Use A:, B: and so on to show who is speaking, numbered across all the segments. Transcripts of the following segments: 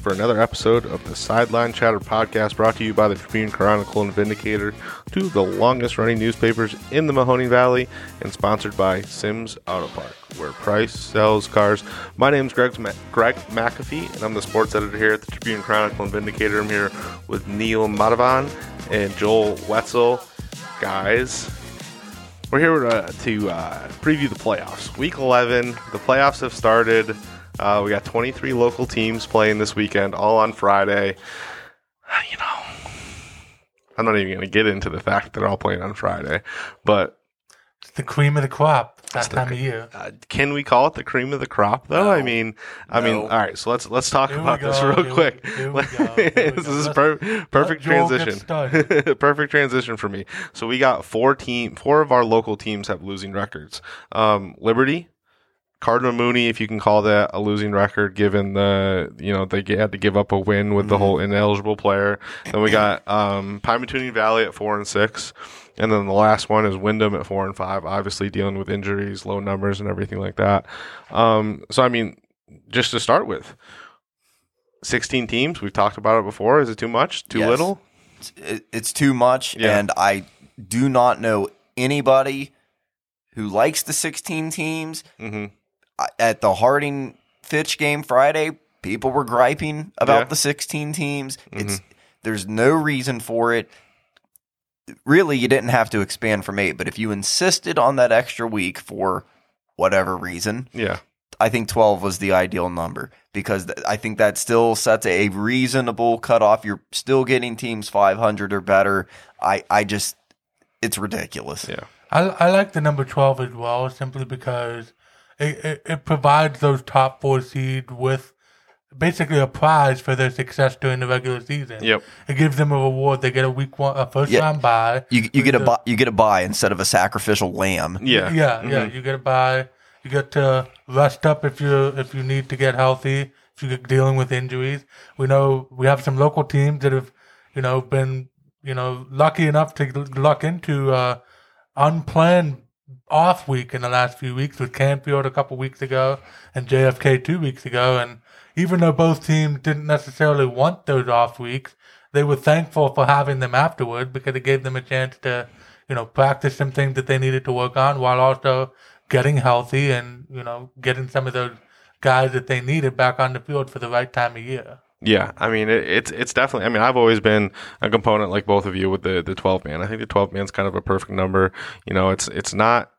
A: for another episode of the Sideline Chatter podcast brought to you by the Tribune Chronicle and Vindicator, two of the longest running newspapers in the Mahoning Valley, and sponsored by Sims Auto Park, where Price sells cars. My name's Greg, Ma- Greg McAfee, and I'm the sports editor here at the Tribune Chronicle and Vindicator. I'm here with Neil Matavan and Joel Wetzel. Guys, we're here uh, to uh, preview the playoffs. Week 11, the playoffs have started. Uh, we got 23 local teams playing this weekend, all on Friday. You know, I'm not even going to get into the fact that they're all playing on Friday, but
B: It's the cream of the crop that
A: the-
B: time of year.
A: uh, can we call it the cream of the crop though? I mean, I mean, all right. So let's let's talk
B: Here
A: about this real
B: here
A: quick.
B: we here we
A: this is per- perfect transition. perfect transition for me. So we got four team, four of our local teams have losing records. Um, Liberty, Cardinal Mooney, if you can call that a losing record, given the you know they had to give up a win with the
B: Mm-hmm.
A: whole ineligible player. Then we got um, Pymatuning Valley at four and six, and then the last one is Windham at four and five. Obviously dealing with injuries, low numbers, and everything like that. Um, so I mean, just to start with, sixteen teams. We've talked about it before. Is it too much? Too
C: Yes.
A: little?
C: It, it's too much,
A: Yeah.
C: and I do not know anybody who likes the 16 teams.
A: hmm
C: I- At the Harding Fitch game Friday, people were griping about
A: Yeah. Mm-hmm.
C: the 16 teams. It's there's no reason for it. Really, you didn't have to expand from eight, but if you insisted on that extra week for whatever reason,
A: Yeah.
C: I think 12 was the ideal number because th- I think that still sets a reasonable cutoff. You're still getting teams 500 or better. I, I just, it's ridiculous.
A: Yeah.
B: I, I like the number 12 as well, simply because it, it, it provides those top four seeds with basically a prize for their success during the regular season.
A: Yep.
B: It gives them a reward. They get a week one, a first
C: Yeah.
B: round bye.
C: You, you get a buy, you get a buy instead of a sacrificial lamb.
A: Yeah.
B: Yeah, yeah. You get a buy. You get to rest up if you if you need to get healthy. If you're dealing with injuries, we know we have some local teams that have, you know, been you know lucky enough to luck into uh, unplanned off week in the last few weeks with Canfield a couple weeks ago and JFK two weeks ago. And even though both teams didn't necessarily want those off weeks, they were thankful for having them afterward because it gave them a chance to, you know, practice some things that they needed to work on while also getting healthy and, you know, getting some of those guys that they needed back on the field for the right time of year.
A: Yeah, I mean it, it's it's definitely. I mean, I've always been a component like both of you with the the twelve man. I think the twelve man's kind of a perfect number. You know, it's it's not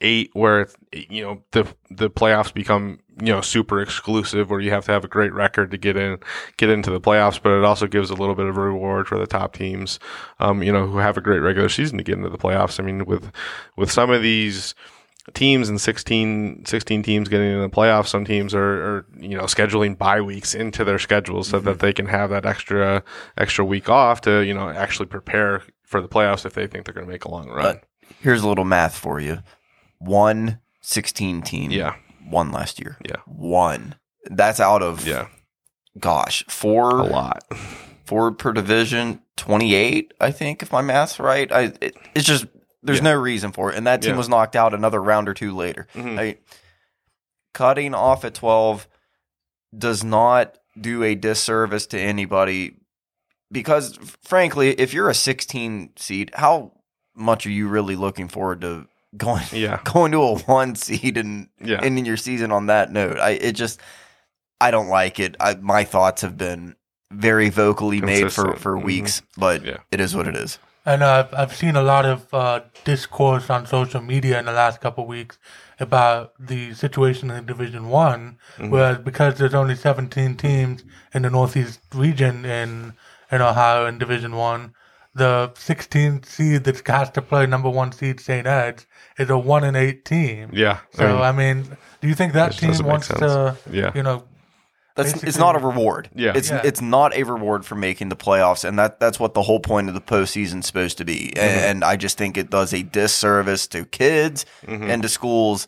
A: eight where it's, you know the the playoffs become you know super exclusive where you have to have a great record to get in get into the playoffs, but it also gives a little bit of a reward for the top teams. Um, you know, who have a great regular season to get into the playoffs. I mean, with with some of these teams and 16, 16 teams getting in the playoffs. Some teams are, are you know scheduling bye weeks into their schedules so that mm-hmm. they can have that extra extra week off to you know actually prepare for the playoffs if they think they're going to make a long run.
C: But here's a little math for you. One 16 team
A: yeah,
C: won last year.
A: Yeah.
C: One. That's out of,
A: yeah,
C: gosh, four a
A: lot.
C: four per division, 28, I think, if my math's right. I, it, it's just, there's
A: Yeah.
C: no reason for it. And that team
A: Yeah.
C: was knocked out another round or two later.
A: Mhm.
C: I, cutting off at 12 does not do a disservice to anybody because, frankly, if you're a 16 seed, how much are you really looking forward to going
A: Yeah,
C: going to a one seed and
A: yeah,
C: ending your season on that note? I it just I don't like it. I, my thoughts have been very vocally made for
A: Consistent.
C: for
A: Mhm.
C: weeks, but
A: Yeah.
C: it is what it is.
B: And uh, I've, I've seen a lot of uh, discourse on social media in the last couple of weeks about the situation in Division One,
A: Mhm.
B: whereas because there's only 17 teams in the Northeast region in in Ohio in Division One, the 16th seed that has to play number one seed St. Ed's is a one in eight team.
A: yeah.
B: So
A: I
B: I mean, do you think that team wants
A: sense.
B: to,
A: yeah,
B: you know,
C: That's it's not a reward.
A: Yeah.
C: It's
B: Yeah.
C: it's not a reward for making the playoffs, and that that's what the whole point of the postseason's supposed to be.
A: Mm-hmm.
C: And I just think it does a disservice to kids
A: Mhm.
C: and to schools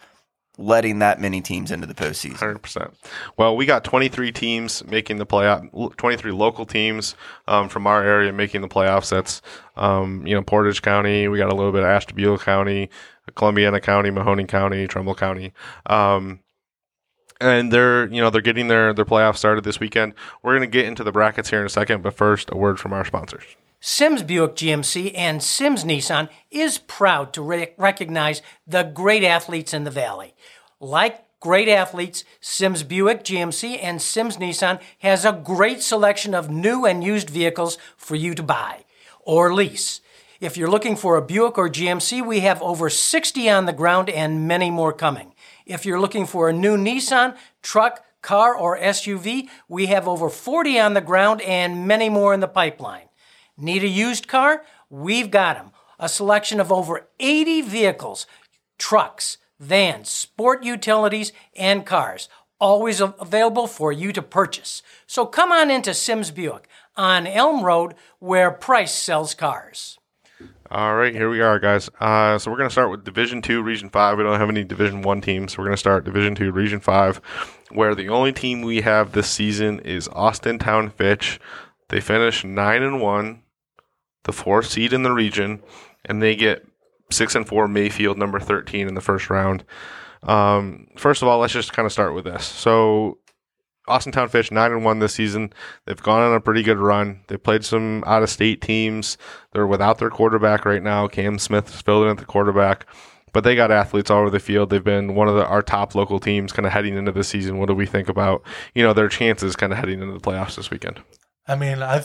C: letting that many teams into the postseason.
A: Hundred percent. Well, we got 23 teams making the playoff. 23 local teams um, from our area making the playoffs. That's um, you know Portage County. We got a little bit of Ashtabula County, Columbiana County, Mahoning County, Trumbull County. Um, and they're you know they're getting their their playoffs started this weekend. We're going to get into the brackets here in a second, but first a word from our sponsors.
D: Sims Buick GMC and Sims Nissan is proud to re- recognize the great athletes in the Valley. Like great athletes, Sims Buick GMC and Sims Nissan has a great selection of new and used vehicles for you to buy or lease. If you're looking for a Buick or GMC, we have over 60 on the ground and many more coming. If you're looking for a new Nissan, truck, car, or SUV, we have over 40 on the ground and many more in the pipeline. Need a used car? We've got them. A selection of over 80 vehicles, trucks, vans, sport utilities, and cars, always available for you to purchase. So come on into Sims Buick on Elm Road where Price sells cars.
A: All right, here we are, guys. Uh, so we're going to start with Division Two, Region Five. We don't have any Division One teams, so we're going to start Division Two, Region Five, where the only team we have this season is Austintown Fitch. They finished nine and one, the fourth seed in the region, and they get six and four Mayfield, number thirteen in the first round. Um, first of all, let's just kind of start with this. So Austintown Fitch nine and one this season. They've gone on a pretty good run. They played some out of state teams. They're without their quarterback right now. Cam Smith is filled in at the quarterback, but they got athletes all over the field. They've been one of the, our top local teams kind of heading into the season. What do we think about you know their chances kind of heading into the playoffs this weekend?
B: I mean, I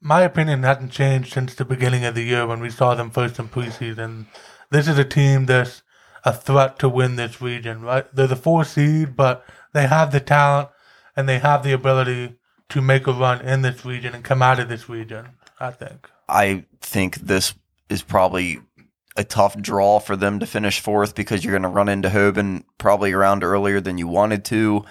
B: my opinion hasn't changed since the beginning of the year when we saw them first in preseason. This is a team that's a threat to win this region, right? They're the four seed, but they have the talent and they have the ability to make a run in this region and come out of this region. I think.
C: I think this is probably a tough draw for them to finish fourth because you're going to run into Hoban probably around earlier than you wanted to.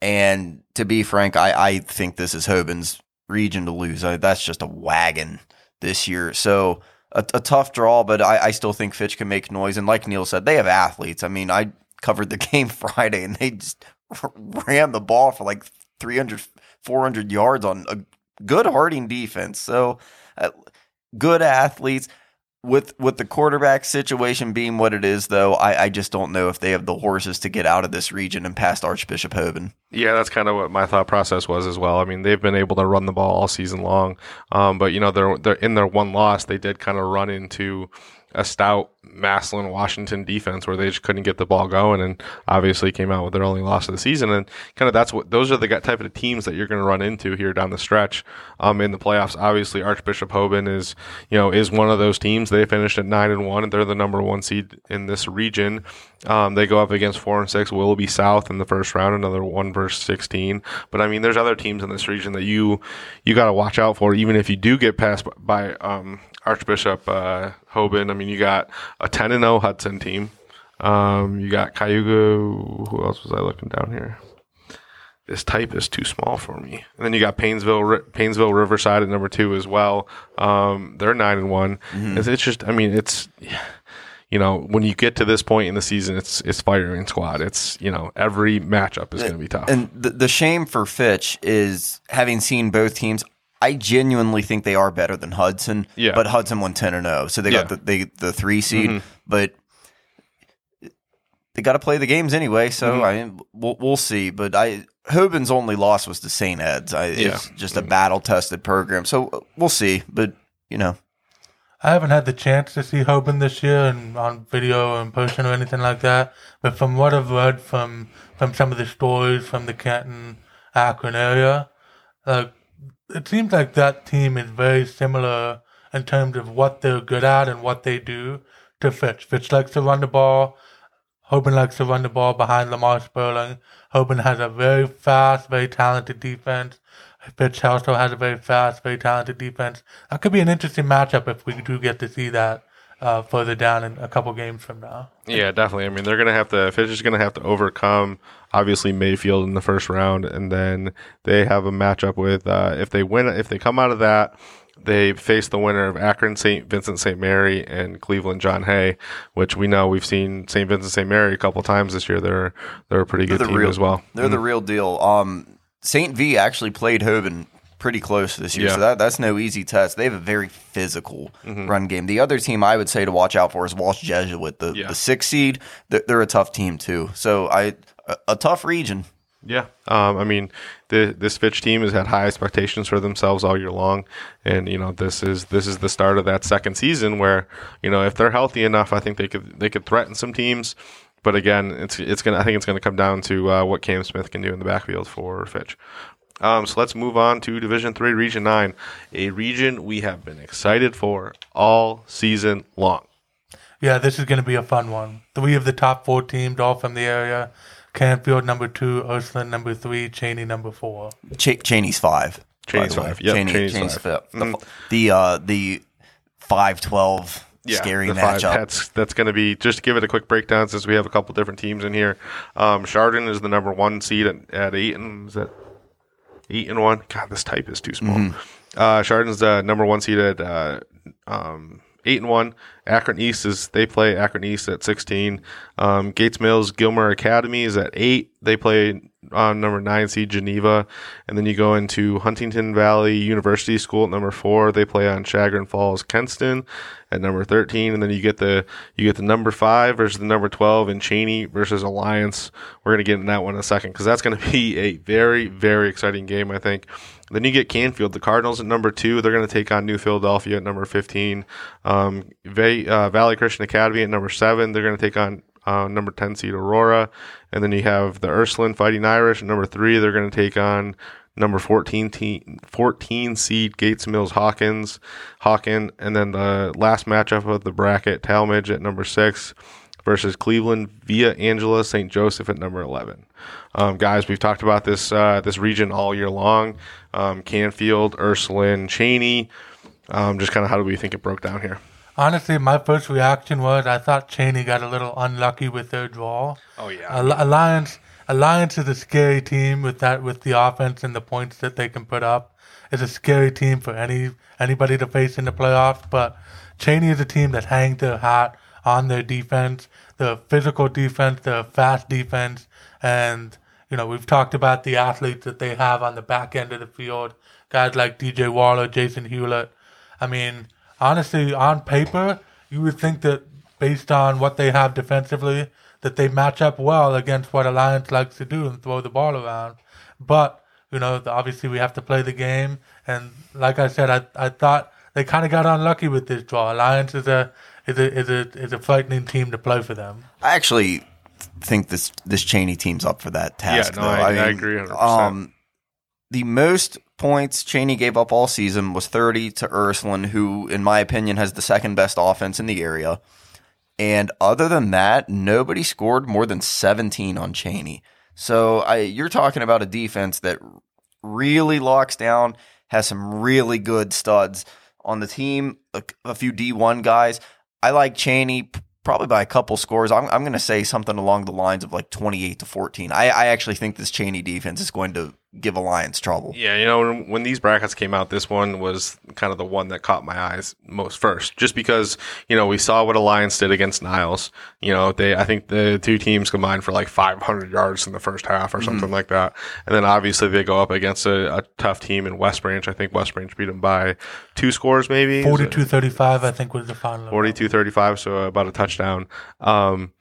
C: And to be frank, I, I think this is Hoban's region to lose. I, that's just a wagon this year. So a, a tough draw, but I, I, still think Fitch can make noise. And like Neil said, they have athletes. I mean, I covered the game Friday and they just ran the ball for like 300, 400 yards on a good Harding defense. So uh, good athletes. With with the quarterback situation being what it is, though, I, I just don't know if they have the horses to get out of this region and past Archbishop Hoban.
A: Yeah, that's kind of what my thought process was as well. I mean, they've been able to run the ball all season long, um, but you know, they're they're in their one loss. They did kind of run into a stout Massillon Washington defense where they just couldn't get the ball going and obviously came out with their only loss of the season. And kind of that's what those are the type of teams that you're going to run into here down the stretch um, in the playoffs. Obviously, Archbishop Hoban is, you know, is one of those teams. They finished at nine and one and they're the number one seed in this region. Um, they go up against four and six Willoughby South in the first round, another one versus 16. But I mean, there's other teams in this region that you, you got to watch out for, even if you do get passed by, um, Archbishop uh, Hoban. I mean, you got a 10 and 0 Hudson team. Um, you got Cayuga. Who else was I looking down here? This type is too small for me. And then you got Painesville, Painesville Riverside at number two as well. Um, they're nine and one. Mm-hmm. It's, it's, just, I mean, it's, you know, when you get to this point in the season, it's it's firing squad. It's you know every matchup is going to be tough.
C: And the, the shame for Fitch is having seen both teams. I genuinely think they are better than Hudson.
A: Yeah.
C: But Hudson won ten and zero, so they
A: Yeah.
C: got the they, the three seed.
A: Mhm.
C: But they got to play the games anyway, so
A: Mhm.
C: I mean, we'll we'll see. But I Hoban's only loss was to St. Ed's. I, it's
A: Yeah.
C: just a battle tested program, so uh, we'll see. But you know,
B: I haven't had the chance to see Hoban this year and on video or in person or anything like that. But from what I've read from from some of the stories from the Canton Akron area, like it seems like that team is very similar in terms of what they're good at and what they do to Fitch. Fitch likes to run the ball. Hoban likes to run the ball behind Lamar Sperling. Hoban has a very fast, very talented defense. Fitch also has a very fast, very talented defense. That could be an interesting matchup if we do get to see that uh, further down in a couple games from now.
A: Yeah, definitely. I mean, they're going to have to, Fitch is going to have to overcome, obviously, Mayfield in the first round. And then they have a matchup with, uh, if they win, if they come out of that, they face the winner of Akron St. Vincent St. Mary and Cleveland John Hay, which we know we've seen St. Vincent St. Mary a couple times this year. They're they're a pretty good
C: They're the
A: team
C: real-
A: as well.
C: they're the real deal. Um, St. V actually played Hoban pretty close this year,
A: Yeah.
C: so that, that's no easy test. They have a very physical run game. The other team I would say to watch out for is Walsh Jesuit, the,
A: Yeah.
C: the six seed. They're, they're a tough team too. So I a, a tough region.
A: Yeah, um, I mean, the, this Fitch team has had high expectations for themselves all year long, and you know this is this is the start of that second season where you know if they're healthy enough, I think they could they could threaten some teams. But again, it's it's gonna I think it's gonna come down to uh, what Cam Smith can do in the backfield for Fitch. Um, so let's move on to Division Three, Region Nine, a region we have been excited for all season long.
B: Yeah, this is going to be a fun one. Three of the top four teams, all from the area. Canfield number two, Ursuline number three, Chaney number four.
C: Ch- Chaney's five. Chaney's
A: five. Yep,
C: Chaney,
A: Chaney's
C: Chaney's
A: five.
C: fifth. The, the uh the five twelve scary
A: the five-
C: matchup.
A: That's that's going to be just to give it a quick breakdown since we have a couple different teams in here. Um, Chardon is the number one seed at, at eight and is that eight and one? God, this type is too small.
C: Mm-hmm.
A: Uh, Chardon's the number one seed at uh, um, eight and one. Akron East is they play Akron East at sixteen. Um, Gates Mills Gilmour Academy is at eight. They play on number nine seed Geneva, and then you go into Hunting Valley University School at number four. They play on Chagrin Falls Kenston at number thirteen, and then you get the you get the number five versus the number twelve in Chaney versus Alliance. We're gonna get in that one in a second because that's gonna be a very very exciting game. I think. Then you get Canfield, the Cardinals at number two. They're going to take on New Philadelphia at number 15. Um, uh, Valley Christian Academy at number seven. They're going to take on uh, number 10 seed Aurora. And then you have the Ursuline Fighting Irish at number three. They're going to take on number 14, te- 14 seed Gates Mills Hawkins, Hawken. And then the last matchup of the bracket, Tallmadge at number six versus Cleveland Villa Angela St. Joseph at number 11. Um, guys, we've talked about this uh, this region all year long. Um, Canfield, Ursuline, Chaney. Um, just kind of how do we think it broke down here?
B: Honestly, my first reaction was I thought Chaney got a little unlucky with their draw.
A: Oh yeah,
B: Alliance Alliance is a scary team with that with the offense and the points that they can put up. It's a scary team for any anybody to face in the playoffs. But Chaney is a team that hangs their hat on their defense, the physical defense, the fast defense, and you know we've talked about the athletes that they have on the back end of the field. Guys like DJ Waller, Jason Hewlett. I mean, honestly, on paper, you would think that based on what they have defensively, that they match up well against what Alliance likes to do and throw the ball around. But you know, obviously, we have to play the game, and like I said, I I thought they kind of got unlucky with this draw. Alliance is a is a is a is a frightening team to play for them.
C: I actually think this this Chaney team's up for that task.
A: Yeah, no,
C: though.
A: I- I agree 100%.
C: Um, the most points Chaney gave up all season was 30 to Ursuline, who, in my opinion, has the second best offense in the area. And other than that, nobody scored more than 17 on Chaney. So I, you're talking about a defense that really locks down, has some really good studs on the team, a, a few D1 guys. I like Chaney probably by a couple scores. I'm, I'm going to say something along the lines of like 28 to 14. I, I actually think this Chaney defense is going to give Alliance trouble.
A: Yeah, you know, when, when these brackets came out, this one was kind of the one that caught my eyes most first, just because you know we saw what Alliance did against Niles. You know, they I think the two teams combined for like 500 yards in the first half or something like that, and then obviously they go up against a, a tough team in West Branch. I think West Branch beat them by two scores, maybe
B: 42-35, I think, was the final.
A: 42 35 so about a touchdown um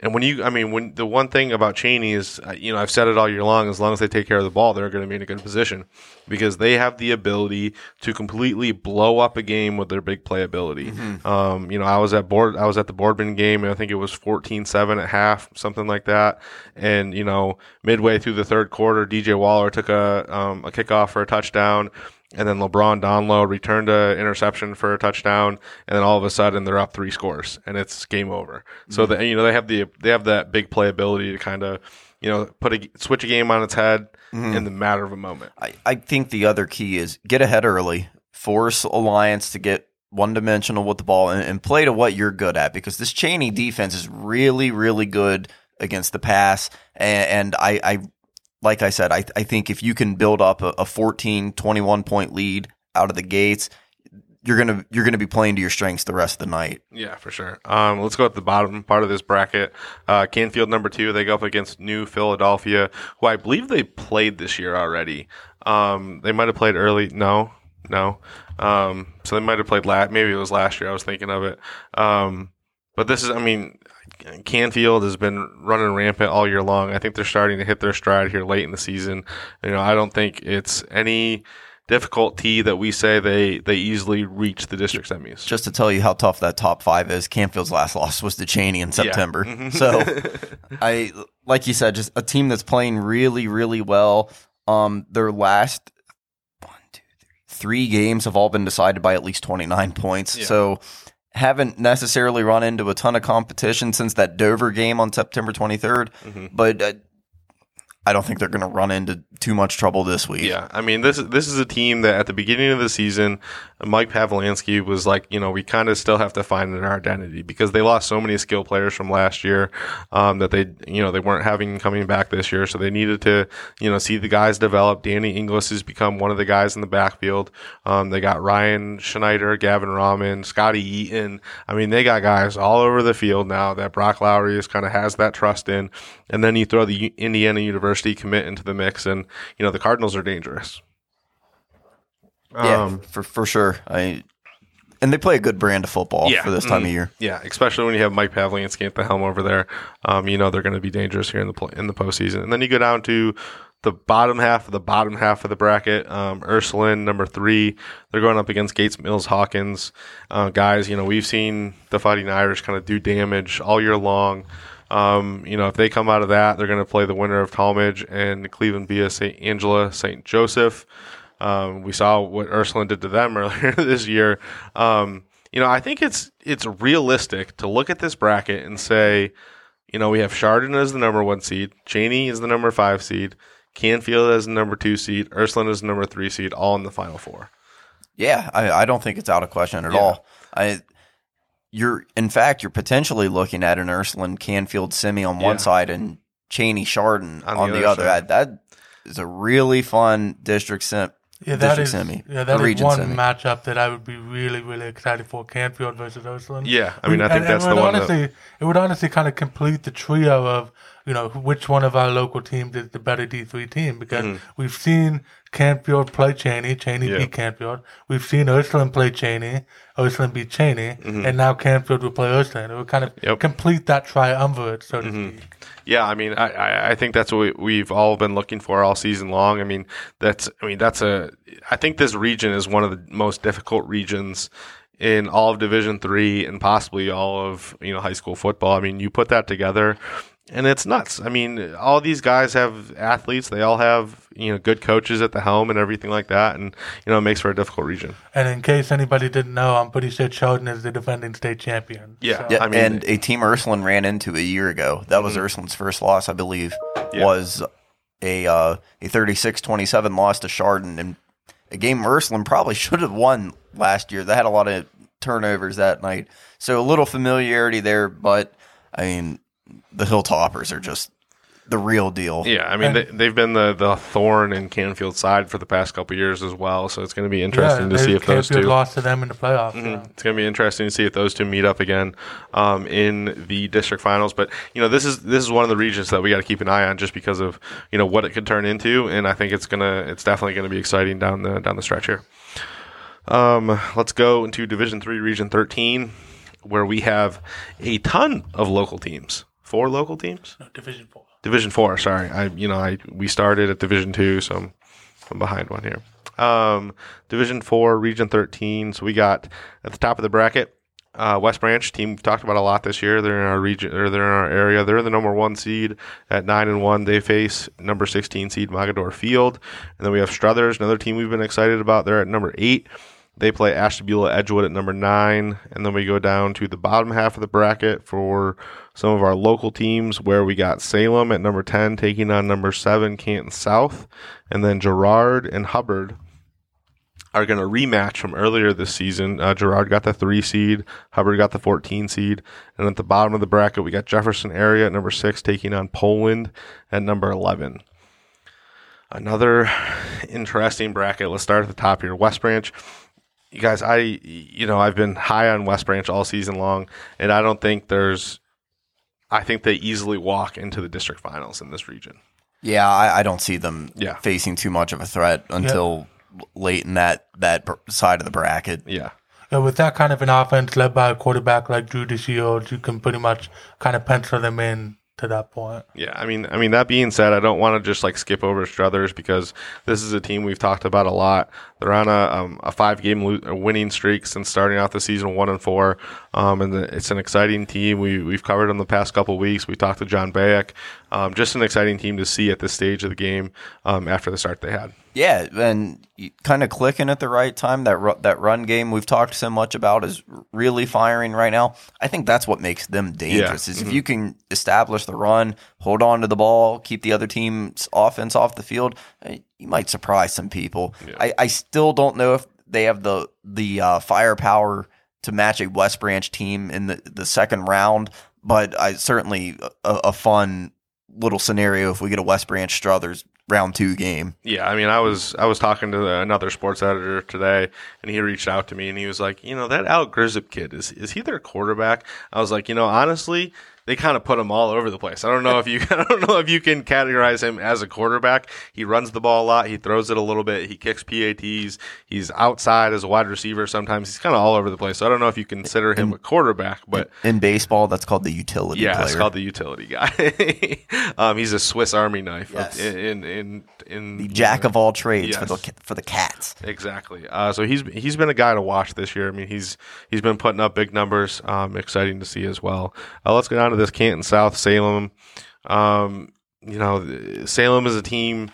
A: and when you i mean when the one thing about chaney is uh, you know i've said it all year long as long as they take care of the ball they're going to be in a good position. Because they have the ability to completely blow up a game with their big playability um you know i was at board i was at the boardman game and i think it was 14-7 at half something like that. And you know midway through the third quarter dj waller took a um a kickoff for a touchdown and then LeBron Donlow returned a interception for a touchdown, and then all of a sudden they're up three scores, and it's game over. So mm-hmm. that you know they have the they have that big playability to kind of you know put a switch a game on its head mm-hmm. in the matter of a moment.
C: I, I think the other key is get ahead early, force Alliance to get one dimensional with the ball, and, and play to what you're good at because this Chaney defense is really, really good against the pass. And, and I, I, like I said, I, I think if you can build up a, a 14, 21 point lead out of the gates, you're gonna you're gonna be playing to your strengths the rest of the night.
A: Yeah, for sure. Um, let's go at the bottom part of this bracket. Uh, Canfield number two, they go up against New Philadelphia, who I believe they played this year already. Um, they might have played early. No, no. Um, so they might have played last. Maybe it was last year. I was thinking of it. Um, but this is, I mean, Canfield has been running rampant all year long. I think they're starting to hit their stride here late in the season. You know, I don't think it's any difficulty that we say they they easily reach the district semis.
C: Just to tell you how tough that top five is, Canfield's last loss was to Chaney in September.
A: Mhm.
C: So I like you said, just a team that's playing really, really well. Um, their last one, two, three, three games have all been decided by at least twenty nine points.
A: Yeah.
C: So haven't necessarily run into a ton of competition since that Dover game on September twenty
A: Mhm.
C: But uh, I don't think they're going to run into too much trouble this week.
A: Yeah, I mean this this is a team that at the beginning of the season, Mike Pavlansky was like, you know, we kind of still have to find an identity because they lost so many skill players from last year um, that they, you know, they weren't having coming back this year, so they needed to, you know, see the guys develop. Danny Inglis has become one of the guys in the backfield. Um, they got Ryan Schneider, Gavin Rahman, Scotty Eaton. I mean, they got guys all over the field now that Brock Lowry is kind of has that trust in, and then you throw the Indiana University commit into the mix, and you know the Cardinals are dangerous.
C: Yeah,
A: Um,
C: for for sure. I and they play a good brand of football
A: Yeah.
C: for this time
A: Mhm.
C: of year.
A: yeah, especially when you have Mike Pavlansky at the helm over there. Um, you know they're going to be dangerous here in the in the postseason. And then you go down to the bottom half of the bottom half of the bracket. Um, Ursuline, number three, they're going up against Gates Mills Hawkins. Uh, guys, you know we've seen the Fighting Irish kind of do damage all year long. Um, you know if they come out of that, they're going to play the winner of Tallmadge and Cleveland Villa St. Angela St. Joseph. Um, we saw what Ursuline did to them earlier this year. Um, you know, I think it's it's realistic to look at this bracket and say, you know, we have Chardon as the number one seed, Chaney is the number five seed, Canfield as the number two seed, Ursuline as the number three seed, all in the final four.
C: Yeah, I, I don't think it's out of question at
A: Yeah.
C: all. I you're in fact you're potentially looking at an Ursuline Canfield semi on one side and Chaney Chardon
A: On
C: on,
A: the
C: the,
A: other
C: other. that is a really fun district sim.
B: Yeah, that
C: district
B: is
C: semi.
B: yeah that is one
C: semi.
B: matchup that I would be really really excited for Canfield versus Ursuline.
A: Yeah, I mean, I think
B: And-
A: that's
B: and
A: the one.
B: would
A: That,
B: Honestly, it would honestly kind of complete the trio of you know which one of our local teams is the better D three team because we've seen Canfield play Chaney, Chaney
A: Mm-hmm. Yeah.
B: beat Canfield. We've seen Ursuline play Chaney, Ursuline beat Chaney, and now Canfield will play Ursuline. It would kind of
A: Mm-hmm. Yep. Mm-hmm.
B: complete that triumvirate, so to speak.
A: Yeah, I mean, I, I, think that's what we, we've all been looking for all season long. I mean, that's, I mean, that's a, I think this region is one of the most difficult regions in all of Division Three and possibly all of you know high school football. I mean, you put that together, and it's nuts. I mean, all these guys have athletes. They all have you know good coaches at the helm and everything like that, and you know it makes for a difficult region.
B: And in case anybody didn't know, I'm pretty sure Chardon is the defending state champion.
A: Yeah.
B: So-
C: Yeah,
A: I mean-
C: and a team Ursuline ran into a year ago. That was Ursuline's first loss, I believe.
A: Mm-hmm. Yeah.
C: Was a uh, a 36-27 loss to Chardon, and a game Ursuline probably should have won last year. They had a lot of turnovers that night, so a little familiarity there. But I mean, the Hilltoppers are just the real deal.
A: Yeah, I mean they, they've been the the thorn in Canfield's side for the past couple of years as well. So it's going to be interesting to see if those two.
B: lost to them in the playoffs. so.
A: It's going to be interesting to see if those two meet up again um, in the district finals. But you know, this is this is one of the regions that we got to keep an eye on, just because of you know what it could turn into, and I think it's gonna it's definitely going to be exciting down the down the stretch here. Um, let's go into Division Three, Region Thirteen, where we have a ton of local teams. Four local teams.
B: No, Division Four.
A: Division four. Sorry, I you know I we started at Division two, so I'm, I'm behind one here. Um, Division four, Region thirteen. So we got at the top of the bracket, uh, West Branch team. We've talked about a lot this year. They're in our region, or they're in our area. They're the number one seed at nine and one. They face number sixteen seed Mogadore Field, and then we have Struthers, another team we've been excited about. They're at number eight. They play Ashtabula Edgewood at number nine, and then we go down to the bottom half of the bracket for some of our local teams, where we got Salem at number ten taking on number seven Canton South, and then Girard and Hubbard are going to rematch from earlier this season. Uh, Girard got the three seed, Hubbard got the 14 seed, and at the bottom of the bracket we got Jefferson area at number six taking on Poland at number 11. Another interesting bracket. Let's start at the top here. West Branch you guys, I you know I've been high on West Branch all season long, and I don't think there's. I think they easily walk into the district finals in this region.
C: Yeah, I, I don't see them
A: Yeah.
C: facing too much of a threat until late in that that br- side of the bracket.
A: Yeah,
B: with that kind of an offense led by a quarterback like Drew DeShields, you can pretty much kind of pencil them in to that point.
A: Yeah, I mean, I mean that being said, I don't want to just like skip over Struthers because this is a team we've talked about a lot. They're on a, um, a five game lo- winning streak since starting off the season one and four, um, and the, it's an exciting team. We we've covered them the past couple weeks. We talked to John Bayek. Um, just an exciting team to see at this stage of the game um, after the start they had.
C: Yeah, and kind of clicking at the right time. That ru- that run game we've talked so much about is really firing right now. I think that's what makes them dangerous.
A: Yeah.
C: Is if you can establish the run, hold on to the ball, keep the other team's offense off the field, eh, you might surprise some people. I, I still don't know if they have the the uh, firepower to match a West Branch team in the the second round, but I certainly a, a fun little scenario if we get a West Branch Struthers round two game.
A: Yeah, I mean, I was I was talking to another sports editor today, and he reached out to me, and he was like, you know, that Al Grizip kid is is he their quarterback? I was like, you know, honestly, they kind of put him all over the place. I don't know if you I don't know if you can categorize him as a quarterback. He runs the ball a lot. He throws it a little bit. He kicks PATs. He's outside as a wide receiver. Sometimes he's kind of all over the place. So I don't know if you consider him a quarterback, but
C: In baseball, that's called the utility
A: yeah,
C: player.
A: it's called the utility guy. um, he's a Swiss Army knife
C: Yes.
A: in in in, in
C: the jack of all trades for the for the cats.
A: Exactly. Uh, so he's he's been a guy to watch this year. I mean, he's he's been putting up big numbers. Um, exciting to see as well. Uh, let's get on to this Canton South Salem. Um, you know, Salem is a team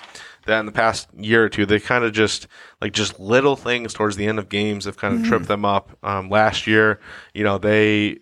A: that in the past year or two they kind of just like just little things towards the end of games have kind of tripped them up. Um, last year, you know, they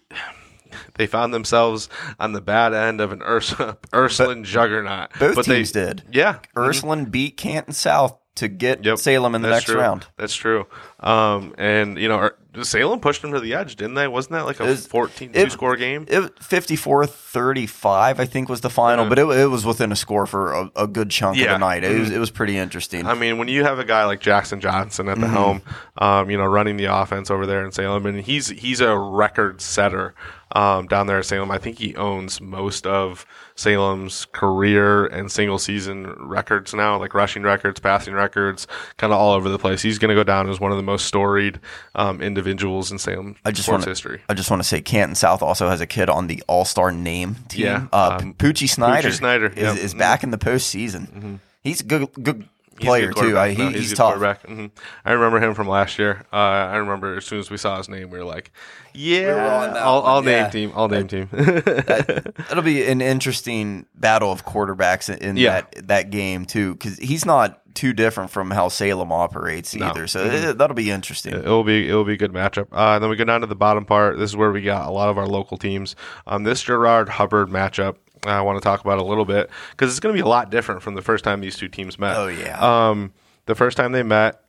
A: they found themselves on the bad end of an Urs- Ursuline juggernaut.
C: Both
A: but
C: teams
A: they,
C: did.
A: Yeah,
C: Ursuline beat Canton South to get
A: Yep.
C: Salem in the
A: That's
C: next
A: true.
C: round.
A: That's true. Um, and you know, Salem pushed them to the edge, didn't they? Wasn't that like a
C: It was-
A: 14
C: it-
A: two score game?
C: It 54-35, I think, was the final,
A: Yeah.
C: but it, it was within a score for a, a good chunk of the night. It was, it was pretty interesting.
A: I mean, when you have a guy like Jackson Johnson at the
C: Mm-hmm.
A: helm, um, you know, running the offense over there in Salem, and he's he's a record setter um, down there at Salem. I think he owns most of Salem's career and single season records now, like rushing records, passing records, kind of all over the place. He's going to go down as one of the most storied um, individuals in Salem
C: I just
A: sports
C: want
A: history.
C: I just want to say Canton South also has a kid on the All Star name team.
A: Yeah,
C: uh,
A: um,
C: Poochie Snyder.
A: Poochie Snyder,
C: is,
A: yeah.
C: is back in the postseason. He's a good good
A: He's
C: player
A: good
C: too. I, he,
A: No,
C: he's,
A: a good
C: tough.
A: quarterback. hmm I remember him from last year. Uh, I remember as soon as we saw his name, we were like, "Yeah,
C: were on
A: all,
C: one,
A: all name
C: yeah.
A: team, all name team."
C: That'll be an interesting battle of quarterbacks in, in
A: Yeah.
C: that that game too, because he's not too different from how Salem operates
A: No.
C: either. So it- that'll be interesting.
A: It'll be it'll be a good matchup. Uh, then we go down to the bottom part. This is where we got a lot of our local teams. Um, this Girard Hubbard matchup. I want to talk about a little bit because it's going to be a lot different from the first time these two teams met.
C: Oh, yeah.
A: Um, the first time they met,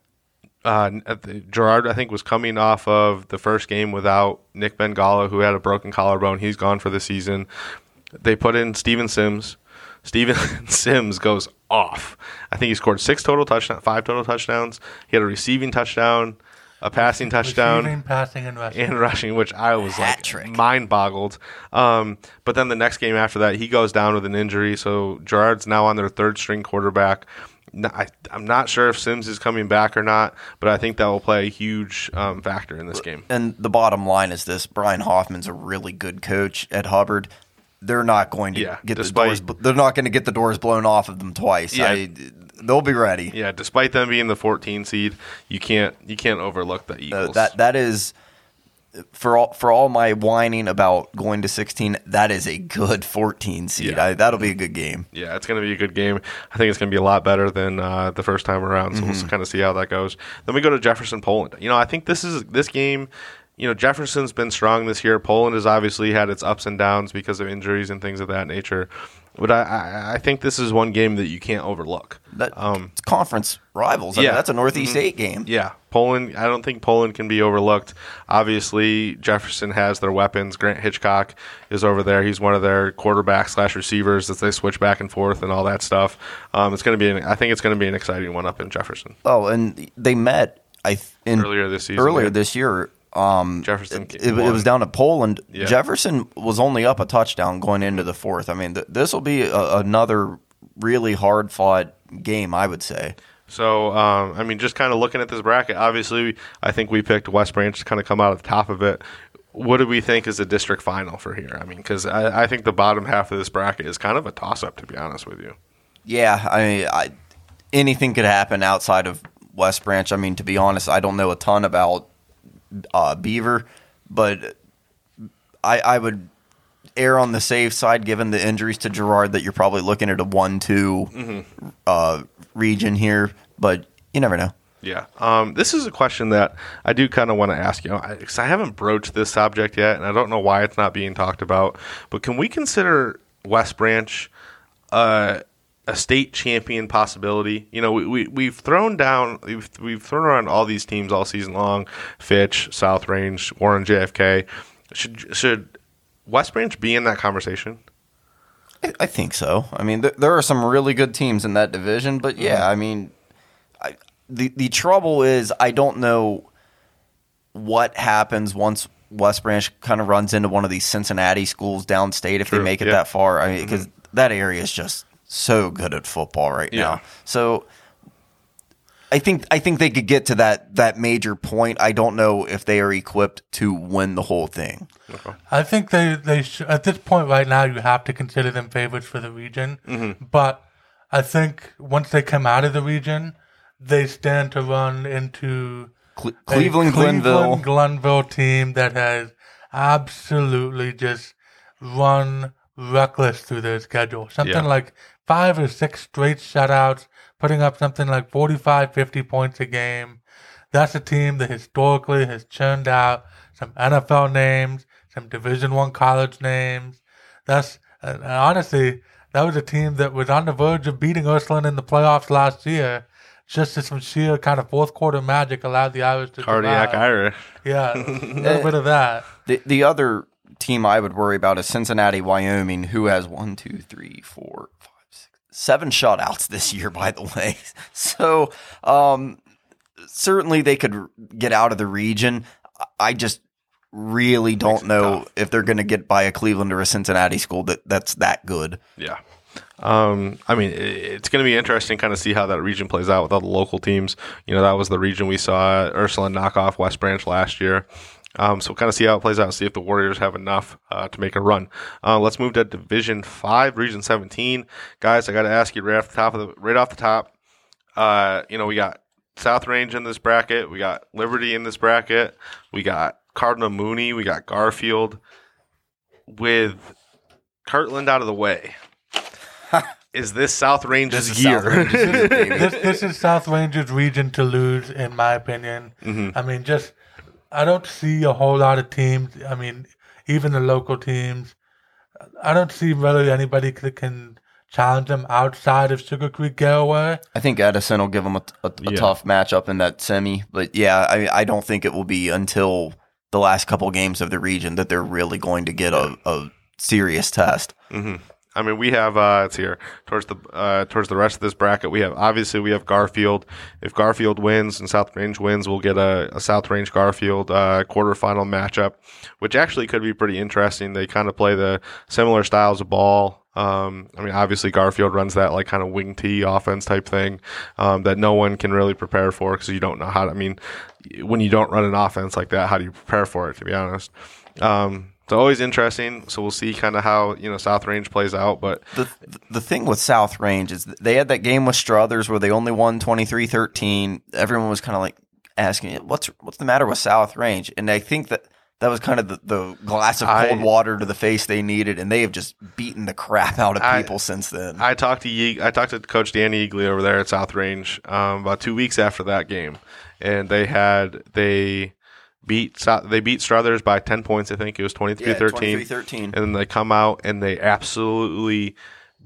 A: uh, the, Girard I think was coming off of the first game without Nick Bengala, who had a broken collarbone. He's gone for the season. They put in Steven Sims. Steven Sims goes off. I think he scored six total touchdowns, five total touchdowns. He had a receiving touchdown, a passing touchdown
B: Receiving, passing, and rushing.
A: and rushing, which I was
C: Hat
A: like
C: trick.
A: mind boggled. Um, but then the next game after that, he goes down with an injury. So Girard's now on their third string quarterback. I, am not sure if Sims is coming back or not, but I think that will play a huge um, factor in this game.
C: And the bottom line is this: Brian Hoffman's a really good coach at Hubbard. They're not going to
A: Yeah,
C: get
A: despite-
C: the doors. They're not going to get the doors blown off of them twice.
A: Yeah.
C: I, they'll be ready.
A: Yeah, despite them being the 14 seed, you can't you can't overlook the
C: Uh,
A: Eagles.
C: that that is for all for all my whining about going to 16. That is a good 14 seed.
A: Yeah.
C: I, that'll be a good game.
A: Yeah, it's going to be a good game. I think it's going to be a lot better than uh, the first time around. So we'll kind of see how that goes. Then we go to Jefferson, Poland. You know, I think this is this game. You know, Jefferson's been strong this year. Poland has obviously had its ups and downs because of injuries and things of that nature. But I, I, I think this is one game that you can't overlook.
C: That
A: Um,
C: it's conference rivals. I
A: yeah.
C: mean, that's a Northeast Eight game.
A: Yeah, Poland. I don't think Poland can be overlooked. Obviously, Jefferson has their weapons. Grant Hitchcock is over there. He's one of their quarterback slash receivers as they switch back and forth and all that stuff. Um, it's going to be. An, I think it's going to be an exciting one up in Jefferson.
C: Oh, and they met. I th- in,
A: Earlier this season,
C: Earlier
A: yeah.
C: this year. Um,
A: Jefferson
C: It, it was down to Poland.
A: Yeah.
C: Jefferson was only up a touchdown going into the fourth. I mean, th- this will be a, another really hard fought game. I would say.
A: So, um, I mean, just kind of looking at this bracket, obviously, I think we picked West Branch to kind of come out at the top of it. What do we think is the district final for here? I mean, because I, I think the bottom half of this bracket is kind of a toss up, to be honest with you.
C: Yeah, I mean, I, anything could happen outside of West Branch. I mean, to be honest, I don't know a ton about uh, Beaver, but I, I would err on the safe side given the injuries to Girard that you're probably looking at a one-two uh, region here. But you never know.
A: Yeah. Um, this is a question that I do kind of want to ask you because I, haven't broached this subject yet, and I don't know why it's not being talked about. But can we consider West Branch uh, a state champion possibility? You know, we, we we've thrown down we've we've thrown around all these teams all season long: Fitch, South Range, Warren, JFK. Should should West Branch be in that conversation?
C: I, I think so. I mean, th- there are some really good teams in that division, but yeah, mm-hmm. I mean, I, the the trouble is I don't know what happens once West Branch kind of runs into one of these Cincinnati schools downstate if
A: True,
C: they make it
A: yeah.
C: that far. I mean, mm-hmm. because that area is just so good at football right
A: Yeah.
C: now. So. I think I think they could get to that that major point. I don't know if they are equipped to win the whole thing.
B: I think they they sh- at this point right now you have to consider them favorites for the region.
A: Mm-hmm.
B: But I think once they come out of the region, they stand to run into
C: Cle-
B: a
C: Cleveland, Glenville,
B: Glenville team that has absolutely just run reckless through their schedule. Something
A: Yeah.
B: like five or six straight shutouts, putting up something like 45, 50 points a game. That's a team that historically has churned out some NFL names, some Division One college names. That's and honestly, that was a team that was on the verge of beating Ursuline in the playoffs last year. Just as some sheer kind of fourth quarter magic allowed the Irish to
A: Cardiac
B: survive.
A: Irish.
B: Yeah, a little bit of that.
C: The the other team I would worry about is Cincinnati, Wyoming, who has one, two, three, four, five, six, seven shutouts this year. By the way, so um, certainly they could get out of the region. I just really don't know
A: tough.
C: if they're going to get by a Cleveland or a Cincinnati school that that's that good.
A: Yeah. Um, I mean, it's going to be interesting kind of see how that region plays out with all the local teams. You know, that was the region we saw Ursuline knock off West Branch last year. Um, so we'll kind of see how it plays out, see if the Warriors have enough uh, to make a run. Uh, let's move to Division Five, Region 17, guys. I got to ask you right off the top of the right off the top. Uh, you know, we got South Range in this bracket, we got Liberty in this bracket, we got Cardinal Mooney, we got Garfield. With Kirtland out of the way, is this South Range's
C: This
A: year?
C: South Range's
B: this this is South Range's region to lose, in my opinion.
A: Mm-hmm.
B: I mean, just I don't see a whole lot of teams. I mean, even the local teams, I don't see really anybody that can challenge them outside of Sugar Creek Garaway.
C: I think Edison will give them a, a, a
A: Yeah.
C: tough matchup in that semi, but yeah, I I don't think it will be until the last couple games of the region that they're really going to get a, a serious test.
A: hmm I mean, we have uh, it's here towards the uh, towards the rest of this bracket. We have obviously we have Garfield. If Garfield wins and South Range wins, we'll get a, a South Range Garfield uh, quarterfinal matchup, which actually could be pretty interesting. They kind of play the similar styles of ball. Um, I mean, obviously Garfield runs that like kind of wing tee offense type thing um, that no one can really prepare for because you don't know how. To, I mean, when you don't run an offense like that, how do you prepare for it? To be honest. Um, so always interesting. So we'll see kind of how you know South Range plays out, but
C: The the thing with South Range is they had that game with Struthers where they only won 23-13. Everyone was kind of like asking, "What's what's the matter with South Range?" And I think that that was kind of the, the glass of cold
A: I-
C: water to the face they needed, and they have just beaten the crap out of
A: I-
C: people since then.
A: I talked to Ye- I talked to Coach Danny Yeagley over there at South Range um, about two weeks after that game, and they had they beat they beat Struthers by ten points. I think it was 23-13.
C: 23-13.
A: and then they come out and they absolutely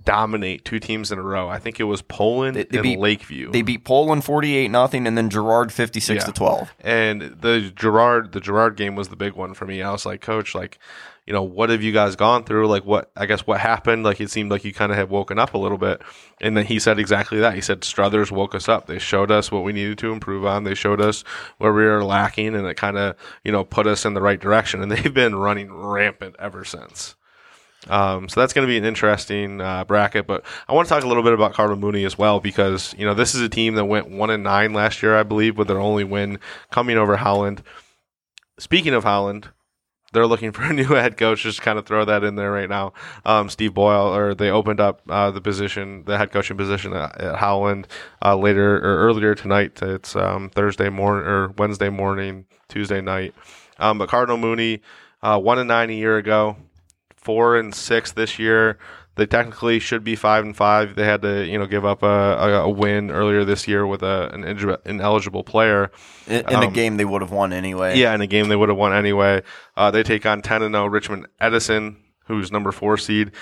A: dominate two teams in a row. I think it was Poland
C: They- they
A: and
C: beat-
A: Lakeview.
C: They beat Poland 48 nothing and then Girard 56
A: Yeah.
C: to 12.
A: And the Girard, the Girard game was the big one for me. I was like, Coach, like, you know, what have you guys gone through? Like, what I guess what happened? Like, it seemed like you kind of had woken up a little bit. And then he said exactly that. He said Struthers woke us up. They showed us what we needed to improve on. They showed us where we were lacking, and it kind of, you know, put us in the right direction. And they've been running rampant ever since. Um, so that's going to be an interesting uh, bracket. But I want to talk a little bit about Cardinal Mooney as well because you know this is a team that went one and nine last year, I believe, with their only win coming over Howland. Speaking of Howland, they're looking for a new head coach. Just kind of throw that in there right now. Um, Steve Boyle, or they opened up uh, the position, the head coaching position at, at Howland uh, later or earlier tonight. It's um, Thursday morning or Wednesday morning, Tuesday night. Um, but Cardinal Mooney, uh, one and nine a year ago, four and six this year. They technically should be five and five. They had to, you know, give up a, a, a win earlier this year with a, an ineligible player
C: in, in a game they would have won anyway.
A: Yeah, in a game they would have won anyway. Uh, they take on ten and zero Richmond Edison, who's number four seed.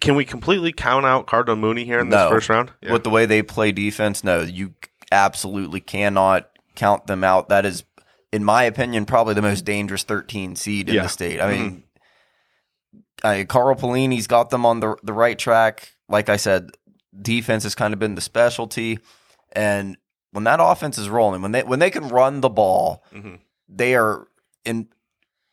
A: Can we completely count out Cardinal Mooney here in this first round? Yeah.
C: With the way they play defense, no, you absolutely cannot count them out. That is, in my opinion, probably the most dangerous 13 seed in
A: Yeah.
C: the state. I mean, I, Carl Pelini's got them on the the right track. Like I said, defense has kind of been the specialty, and when that offense is rolling, when they when they can run the ball,
A: Mhm.
C: they are in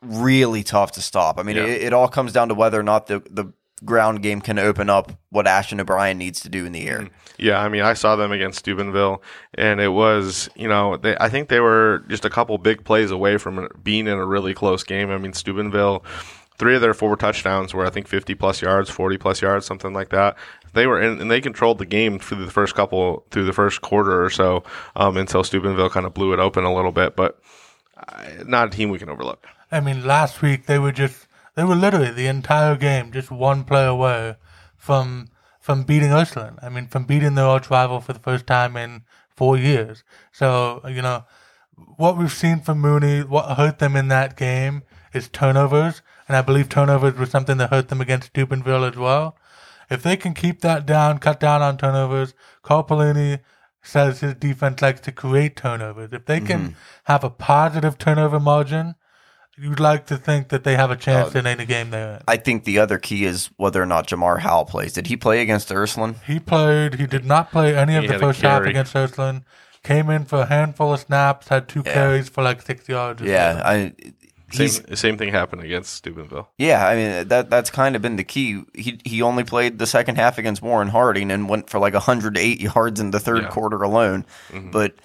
C: really tough to stop. I mean,
A: Yeah.
C: it, it all comes down to whether or not the the ground game can open up what Ashton O'Brien needs to do in the air.
A: Yeah, I mean, I saw them against Steubenville, and it was, you know, they, I think they were just a couple big plays away from being in a really close game. I mean, Steubenville, three of their four touchdowns were, I think, 50 plus yards, 40 plus yards, something like that. They were in, and they controlled the game through the first couple, through the first quarter or so, um, until Steubenville kind of blew it open a little bit. But uh, not a team we can overlook.
B: I mean, last week they were just they were literally the entire game just one play away from from beating Ursuline. I mean, from beating their arch rival for the first time in four years. So you know what we've seen from Mooney, what hurt them in that game is turnovers, and I believe turnovers was something that hurt them against Steubenville as well. If they can keep that down, cut down on turnovers, Carl Pelini says his defense likes to create turnovers. If they can mm-hmm. have a positive turnover margin, you'd like to think that they have a chance uh, in any game they're in.
C: I think the other key is whether or not Jamar Howell plays. Did he play against Ursuline?
B: He played. He did not play any of
A: He
B: the first half against Ursuline. Came in for a handful of snaps, had two carries for like six yards. or
C: Yeah,
B: so.
C: I.
A: Same, same thing happened against Steubenville.
C: yeah, I mean that that's kind of been the key. He he only played the second half against Warren Harding and went for like 108 yards in the third
A: Yeah.
C: quarter alone. Mm-hmm. But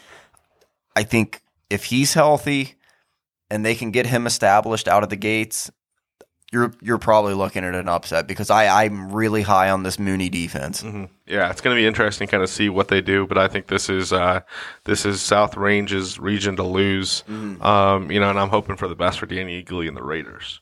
C: I think if he's healthy and they can get him established out of the gates, you're you're probably looking at an upset because I I'm really high on this Mooney defense.
A: Yeah, it's going to be interesting, to kind of see what they do. But I think this is uh, this is South Range's region to lose. Um, you know, and I'm hoping for the best for Danny Yeagley and the Raiders.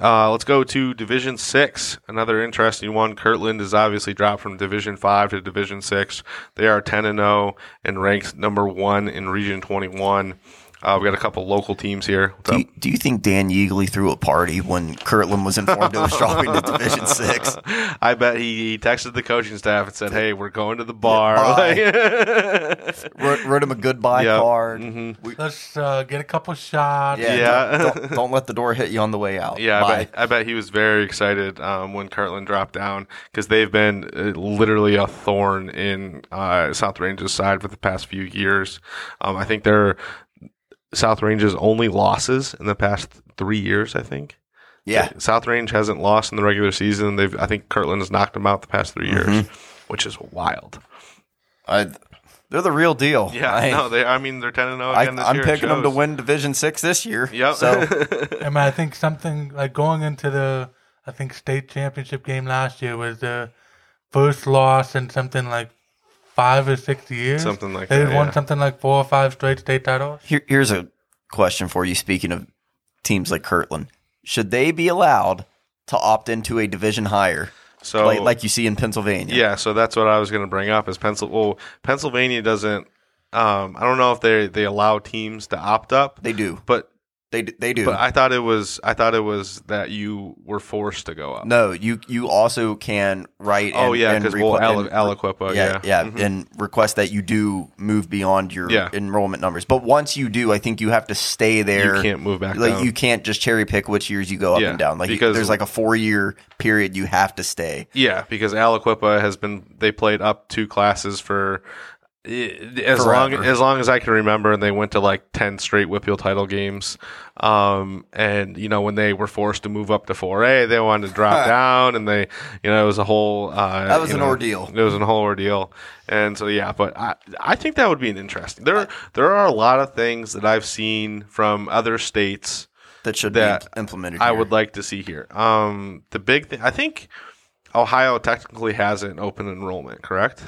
A: Uh, let's go to Division Six. Another interesting one. Kirtland is obviously dropped from Division Five to Division Six. They are ten and zero and ranked number one in Region Twenty One. Uh, we got a couple local teams here.
C: Do you, do you think Dan Yeagley threw a party when Kirtland was informed it was dropping to Division Six?
A: I bet he, he texted the coaching staff and said, "Hey, we're going to the bar."
C: Wrote, wrote him a goodbye
A: Yep.
C: card.
A: Mhm.
C: We-
B: Let's uh, get a couple shots.
C: yeah,
A: Yeah.
C: Don't, don't, don't let the door hit you on the way out.
A: Yeah, I bet, I bet he was very excited um, when Kirtland dropped down because they've been uh, literally a thorn in uh, South Range's side for the past few years. Um, I think they're South Range's only losses in the past three years. I think.
C: Yeah,
A: South Range hasn't lost in the regular season. They've I think Kirtland has knocked them out the past 3 years,
C: Mm-hmm.
A: which is wild.
C: I, they're the real deal.
A: Yeah,
C: I,
A: no, they. I mean, they're ten and zero
C: I,
A: again this year.
C: I'm
A: year. It
C: picking them to win Division Six this year.
A: Yep.
C: So
B: I mean, I think something like going into the, I think state championship game last year was the first loss in something like five or six years.
A: Something like
B: they
A: that,
B: had won
A: yeah.
B: something like four or five straight state titles.
C: here, here's a question for you. Speaking of teams like Kirtland, should they be allowed to opt into a division higher,
A: so
C: like, like you see in Pennsylvania?
A: Yeah, so that's what I was going to bring up. Is Pencil? Well, Pennsylvania doesn't. Um, I don't know if they they allow teams to opt up,
C: they do.
A: but
C: They they do.
A: but I thought it was I thought it was that you were forced to go up.
C: no, you you also can write.
A: oh
C: and,
A: yeah,
C: and
A: because
C: requ-
A: well, Al-
C: and-
A: Aliquippa,
C: yeah,
A: yeah,
C: yeah,
A: Mhm.
C: and request that you do move beyond your
A: Yeah.
C: enrollment numbers. But once you do, I think you have to stay there.
A: you can't move back
C: like
A: down.
C: you can't just cherry pick which years you go up
A: Yeah,
C: and down. Like
A: because-
C: there's like a four year period you have to stay.
A: Yeah, because Aliquippa has been they played up two classes for I- as long as long as I can remember, and they went to like ten straight WPIAL title games. Um, and you know when they were forced to move up to four A, they wanted to drop down, and they, you know, it was a whole. Uh,
C: That was an
A: know,
C: ordeal.
A: It was a whole ordeal, and so yeah. But I, I think that would be an interesting. There, there are a lot of things that I've seen from other states
C: that should
A: that
C: be implemented.
A: I
C: here.
A: would like to see here. Um, the big thing, I think Ohio technically has an open enrollment, correct?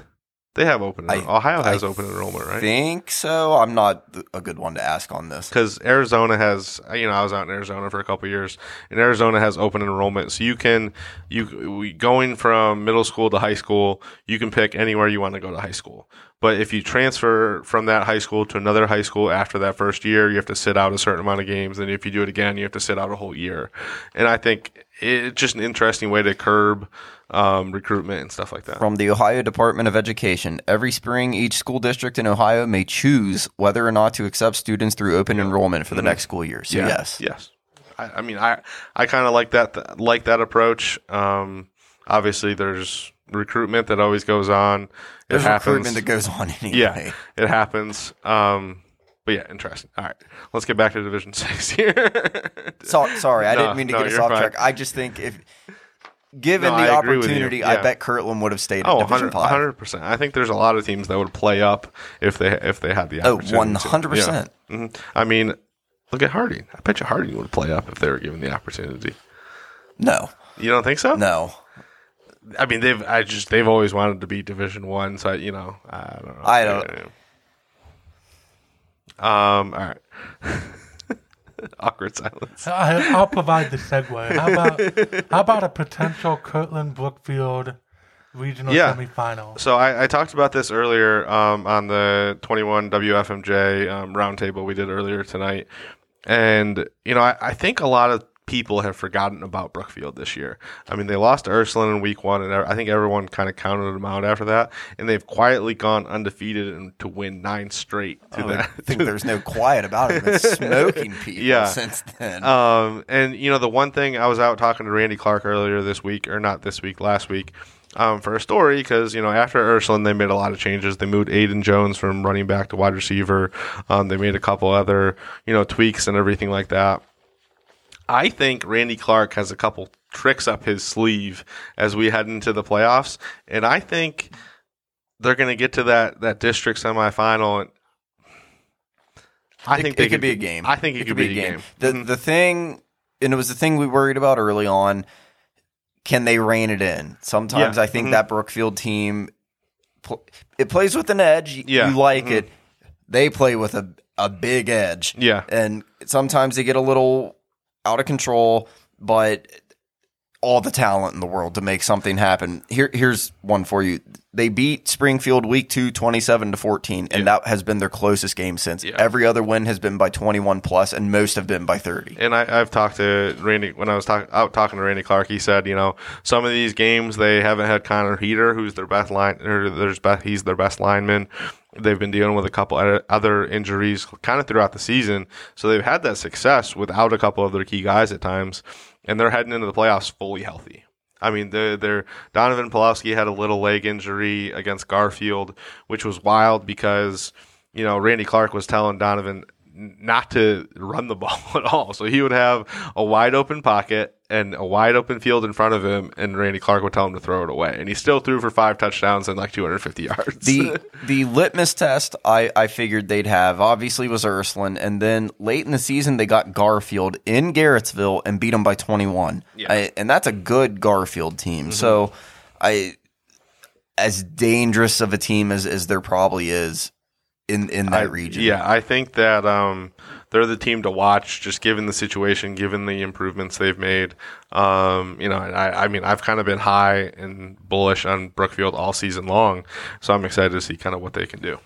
A: They have open.
C: I-
A: Ohio has
C: I
A: open enrollment, right?
C: I think so. I'm not a good one to ask on this.
A: Because Arizona has, you know, I was out in Arizona for a couple of years, and Arizona has open enrollment, so you can, you we, going from middle school to high school, you can pick anywhere you want to go to high school. But if you transfer from that high school to another high school after that first year, you have to sit out a certain amount of games, and if you do it again, you have to sit out a whole year. And I think it's just an interesting way to curb um, recruitment and stuff like that.
C: From the Ohio Department of Education, every spring, each school district in Ohio may choose whether or not to accept students through open enrollment for the next school year. So, yes.
A: yes. I, I mean, I I kind of like that like that approach. Um, obviously, there's recruitment that always goes on. It
C: There's
A: happens.
C: recruitment that goes on anyway.
A: yeah, it happens. Um, but yeah, interesting. All right, let's get back to Division Six here.
C: So, sorry, I
A: No,
C: didn't mean to
A: no,
C: get us off
A: fine.
C: track. I just think if given
A: No,
C: the
A: I agree with you.
C: opportunity, I
A: Yeah.
C: bet Kirtland would have stayed
A: oh, 100 percent. I think there's a lot of teams that would play up if they if they had the
C: Oh,
A: opportunity. to.
C: 100%.
A: Yeah. Mhm. I mean, look at Harding. I bet you Harding would play up if they were given the opportunity.
C: No,
A: You don't think so?
C: no.
A: I mean, they've I just they've always wanted to be Division One, so you know, I don't know.
C: I don't-
A: Um. All right. Awkward silence.
B: I, I'll provide the segue. How about how about a potential Kirtland Brookfield regional
A: Yeah.
B: semifinal?
A: So I, I talked about this earlier um, on the 21 WFMJ um, roundtable we did earlier tonight, and you know I, I think a lot of people have forgotten about Brookfield this year. I mean, they lost to Ursuline in week one, and I think everyone kind of counted them out after that, and they've quietly gone undefeated and to win nine straight. To
C: I
A: that,
C: think there's no quiet about it. Smoking people
A: Yeah.
C: since then.
A: Um, and you know, the one thing I was out talking to Randy Clark earlier this week, or not this week, last week, um, for a story because you know after Ursuline they made a lot of changes. They moved Aiden Jones from running back to wide receiver. Um, they made a couple other you know tweaks and everything like that. I think Randy Clark has a couple tricks up his sleeve as we head into the playoffs, and I think they're going to get to that that district semifinal. And I
C: It-
A: think
C: it,
A: they
C: could be a game.
A: I think it, could be a game.
C: The the thing, and it was the thing we worried about early on. Can they rein it in? Sometimes
A: Yeah.
C: I think
A: Mhm.
C: that Brookfield team, it plays with an edge. You-
A: Yeah.
C: you like
A: Mhm.
C: it. They play with a a big edge,
A: Yeah.
C: and sometimes they get a little out of control. But all the talent in the world to make something happen. Here, here's one for you. They beat Springfield week two, 27 to 14, and that has been their closest game since.
A: Yeah.
C: Every other win has been by 21 plus, and most have been by 30.
A: And I, I've talked to Randy when I was talk, out talking to Randy Clark. He said, you know, some of these games they haven't had Connor Heater, who's their best line, or there's best, he's their best lineman. They've been dealing with a couple other- injuries kind of throughout the season, so they've had that success without a couple of their key guys at times, and they're heading into the playoffs fully healthy. I mean, they're, they're Donovan Pulowski had a little leg injury against Garfield, which was wild because you know Randy Clark was telling Donovan not to run the ball at all. So he would have a wide open pocket and a wide open field in front of him, and Randy Clark would tell him to throw it away, and he still threw for five touchdowns and like 250 yards.
C: The the litmus test I, I figured they'd have obviously was Ursuline, and then late in the season they got Garfield in Garrettsville and beat them by 21.
A: Yeah. Mm-hmm.
C: I, and that's a good Garfield team. So I as dangerous of a team as, as there probably is in in that
A: I-
C: region.
A: Yeah, I think that um, they're the team to watch, just given the situation, given the improvements they've made. Um, you know, I, I mean, I've kind of been high and bullish on Brookfield all season long, so I'm excited to see kind of what they can do.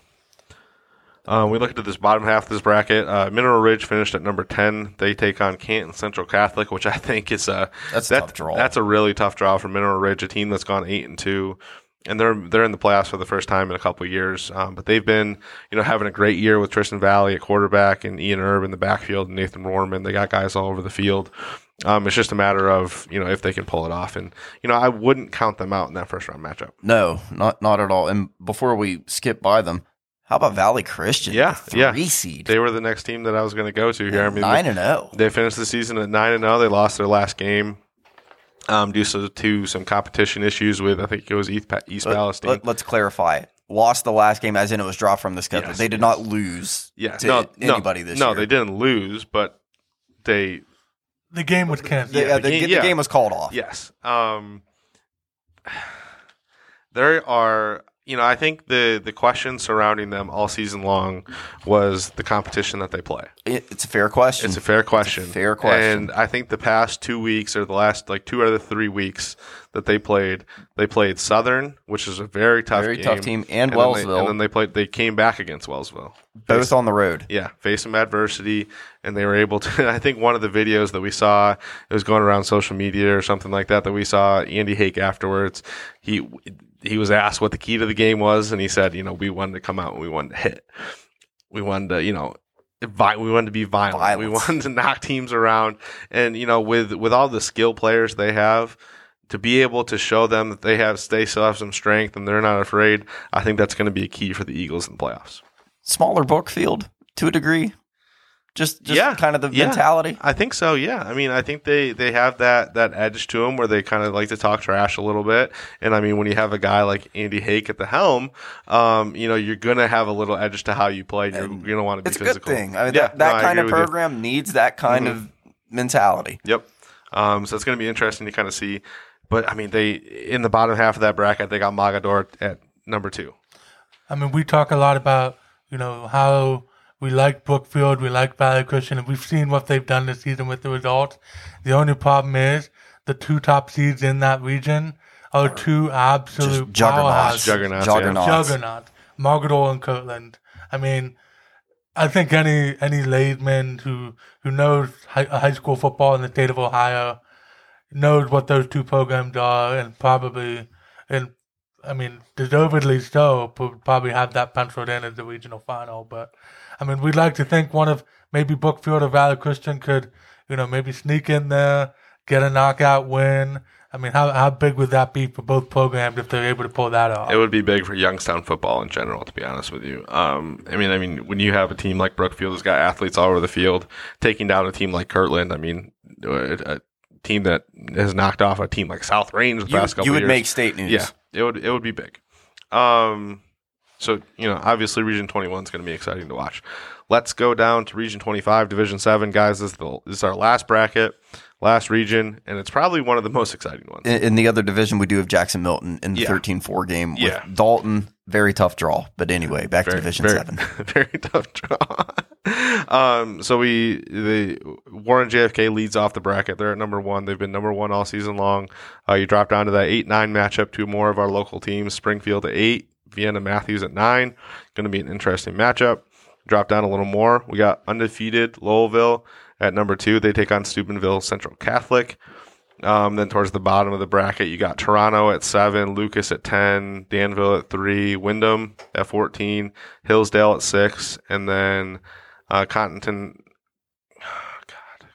A: Uh, we looked at this bottom half of this bracket. Uh, Mineral Ridge finished at number ten. They take on Canton Central Catholic, which I think is a
C: That's a
A: that-
C: tough draw.
A: That's a really tough draw for Mineral Ridge, a team that's gone eight and two, and they're they're in the playoffs for the first time in a couple of years. Um, but they've been you know having a great year with Tristan Valley at quarterback and Ian Erb in the backfield and Nathan Warman. They got guys all over the field. Um, it's just a matter of you know if they can pull it off, and you know I wouldn't count them out in that first round matchup.
C: No, not not at all. And before we skip by them, How about Valley Christian?
A: Yeah,
C: The
A: yeah.
C: seed.
A: They were the next team that I was going to go to here. I mean,
C: nine and oh. zero.
A: They finished the season at nine and zero. They lost their last game um, due to, to some competition issues with I think it was East, Pa- East Palestine.
C: Let, us clarify. It. Lost the last game, as in it was dropped from the schedule.
A: Yes,
C: they did not lose
A: yeah,
C: to
A: no, no,
C: anybody this
A: no,
C: year.
A: they didn't lose, but they
B: The game was canceled.
C: The,
A: Yeah,
C: uh,
A: the
C: the,
A: game-
C: the
A: yeah.
C: game was called off.
A: yes. Um, there are you know I think the the question surrounding them all season long was the competition that they play.
C: It's a fair question.
A: It's a fair question.
C: fair question.
A: And I think the past two weeks or the last like two out of the three weeks that they played, they played Southern, which is a very tough
C: Very
A: game,
C: tough team, and
A: then they-
C: Wellsville.
A: and then they played. They came back against Wellsville.
C: both on the road.
A: Yeah, face some adversity, and they were able to. I think one of the videos that we saw, it was going around social media or something like that. That we saw Andy Hake afterwards. He he was asked what the key to the game was, and he said, you know, we wanted to come out and we wanted to hit. We wanted to, you know. vi- We wanted to be violent. We wanted to knock teams around, and you know, with with all the skill players they have, to be able to show them that they have they still have some strength and they're not afraid. I think that's going to be a key for the Eagles in the playoffs.
C: Smaller Brookfield to a degree. Just, just
A: Yeah.
C: kind of the
A: Yeah.
C: mentality.
A: I think so. Yeah. I mean, I think they they have that that edge to them where they kind of like to talk trash a little bit. And I mean, when you have a guy like Andy Hake at the helm, um, you know, you're gonna have a little edge to how you play. You're
C: And
A: gonna want to be
C: It's a
A: physical.
C: good thing. I mean,
A: Yeah,
C: that, that
A: no, I
C: kind of
A: agree you.
C: program needs that kind
A: Mhm.
C: of mentality.
A: Yep. Um, so it's going to be interesting to kind of see. But I mean, they in the bottom half of that bracket, they got Mogadore at number two.
B: I mean, we talk a lot about, you know, how we like Brookfield, we like Valley Christian, and we've seen what they've done this season with the results. The only problem is the two top seeds in that region are two absolute
C: juggernauts.
B: powerhouses.
A: Juggernauts. yeah.
C: Juggernauts.
B: Juggernaut, Mogadore and Kirtland. I mean, I think any any layman who who knows high, high school football in the state of Ohio knows what those two programs are, and probably, and I mean, deservedly so, would probably have that penciled in as the regional final. But I mean, we'd like to think one of maybe Brookfield or Valley Christian could, you know, maybe sneak in there, get a knockout win. I mean, how how big would that be for both programs if they're able to pull that off?
A: It would be big for Youngstown football in general, to be honest with you. Um, I mean, I mean, when you have a team like Brookfield that's got athletes all over the field, taking down a team like Kirtland, I mean, a, a team that has knocked off a team like South Range the
C: You,
A: past couple
C: you would
A: years.
C: make state news.
A: yeah, it would it would be big. Um, so you know, obviously, Region Twenty One is going to be exciting to watch. Let's go down to Region Twenty Five, Division Seven, guys. This is, the, this is our last bracket, last region, and it's probably one of the most exciting ones.
C: In, in the other division, we do have Jackson Milton in the
A: Yeah.
C: 13-4 game with
A: Yeah.
C: Dalton. Very tough draw. But anyway, back to Division
A: very,
C: 7.
A: Very tough draw. um, so we the Warren JFK leads off the bracket. They're at number one. They've been number one all season long. Uh, you drop down to that eight nine matchup. Two more of our local teams. Springfield at eight. Vienna Mathews at nine. Going to be an interesting matchup. Drop down a little more. We got undefeated Lowellville at number two. They take on Steubenville Central Catholic. Um, then towards the bottom of the bracket, you got Toronto at seven, Lucas at ten, Danville at three, Windham at fourteen, Hillsdale at six, and then uh, Contington. God,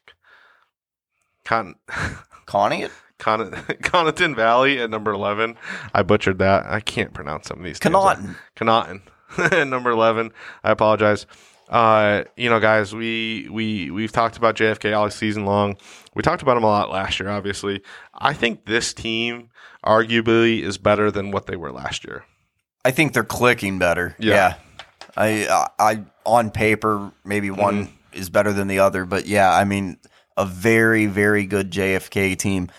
A: Con,
C: Connie?
A: Con, Conington Valley at number eleven. I butchered that. I can't pronounce some of these.
C: Conotton.
A: Conotton at number eleven. I apologize. Uh, you know, guys, we we we've talked about JFK all season long. We talked about them a lot last year. Obviously, I think this team arguably is better than what they were last year.
C: I think they're clicking better.
A: Yeah.
C: Yeah. I, I, I, on paper, maybe one
A: Mm-hmm.
C: is better than the other, but yeah, I mean, a very, very good JFK team.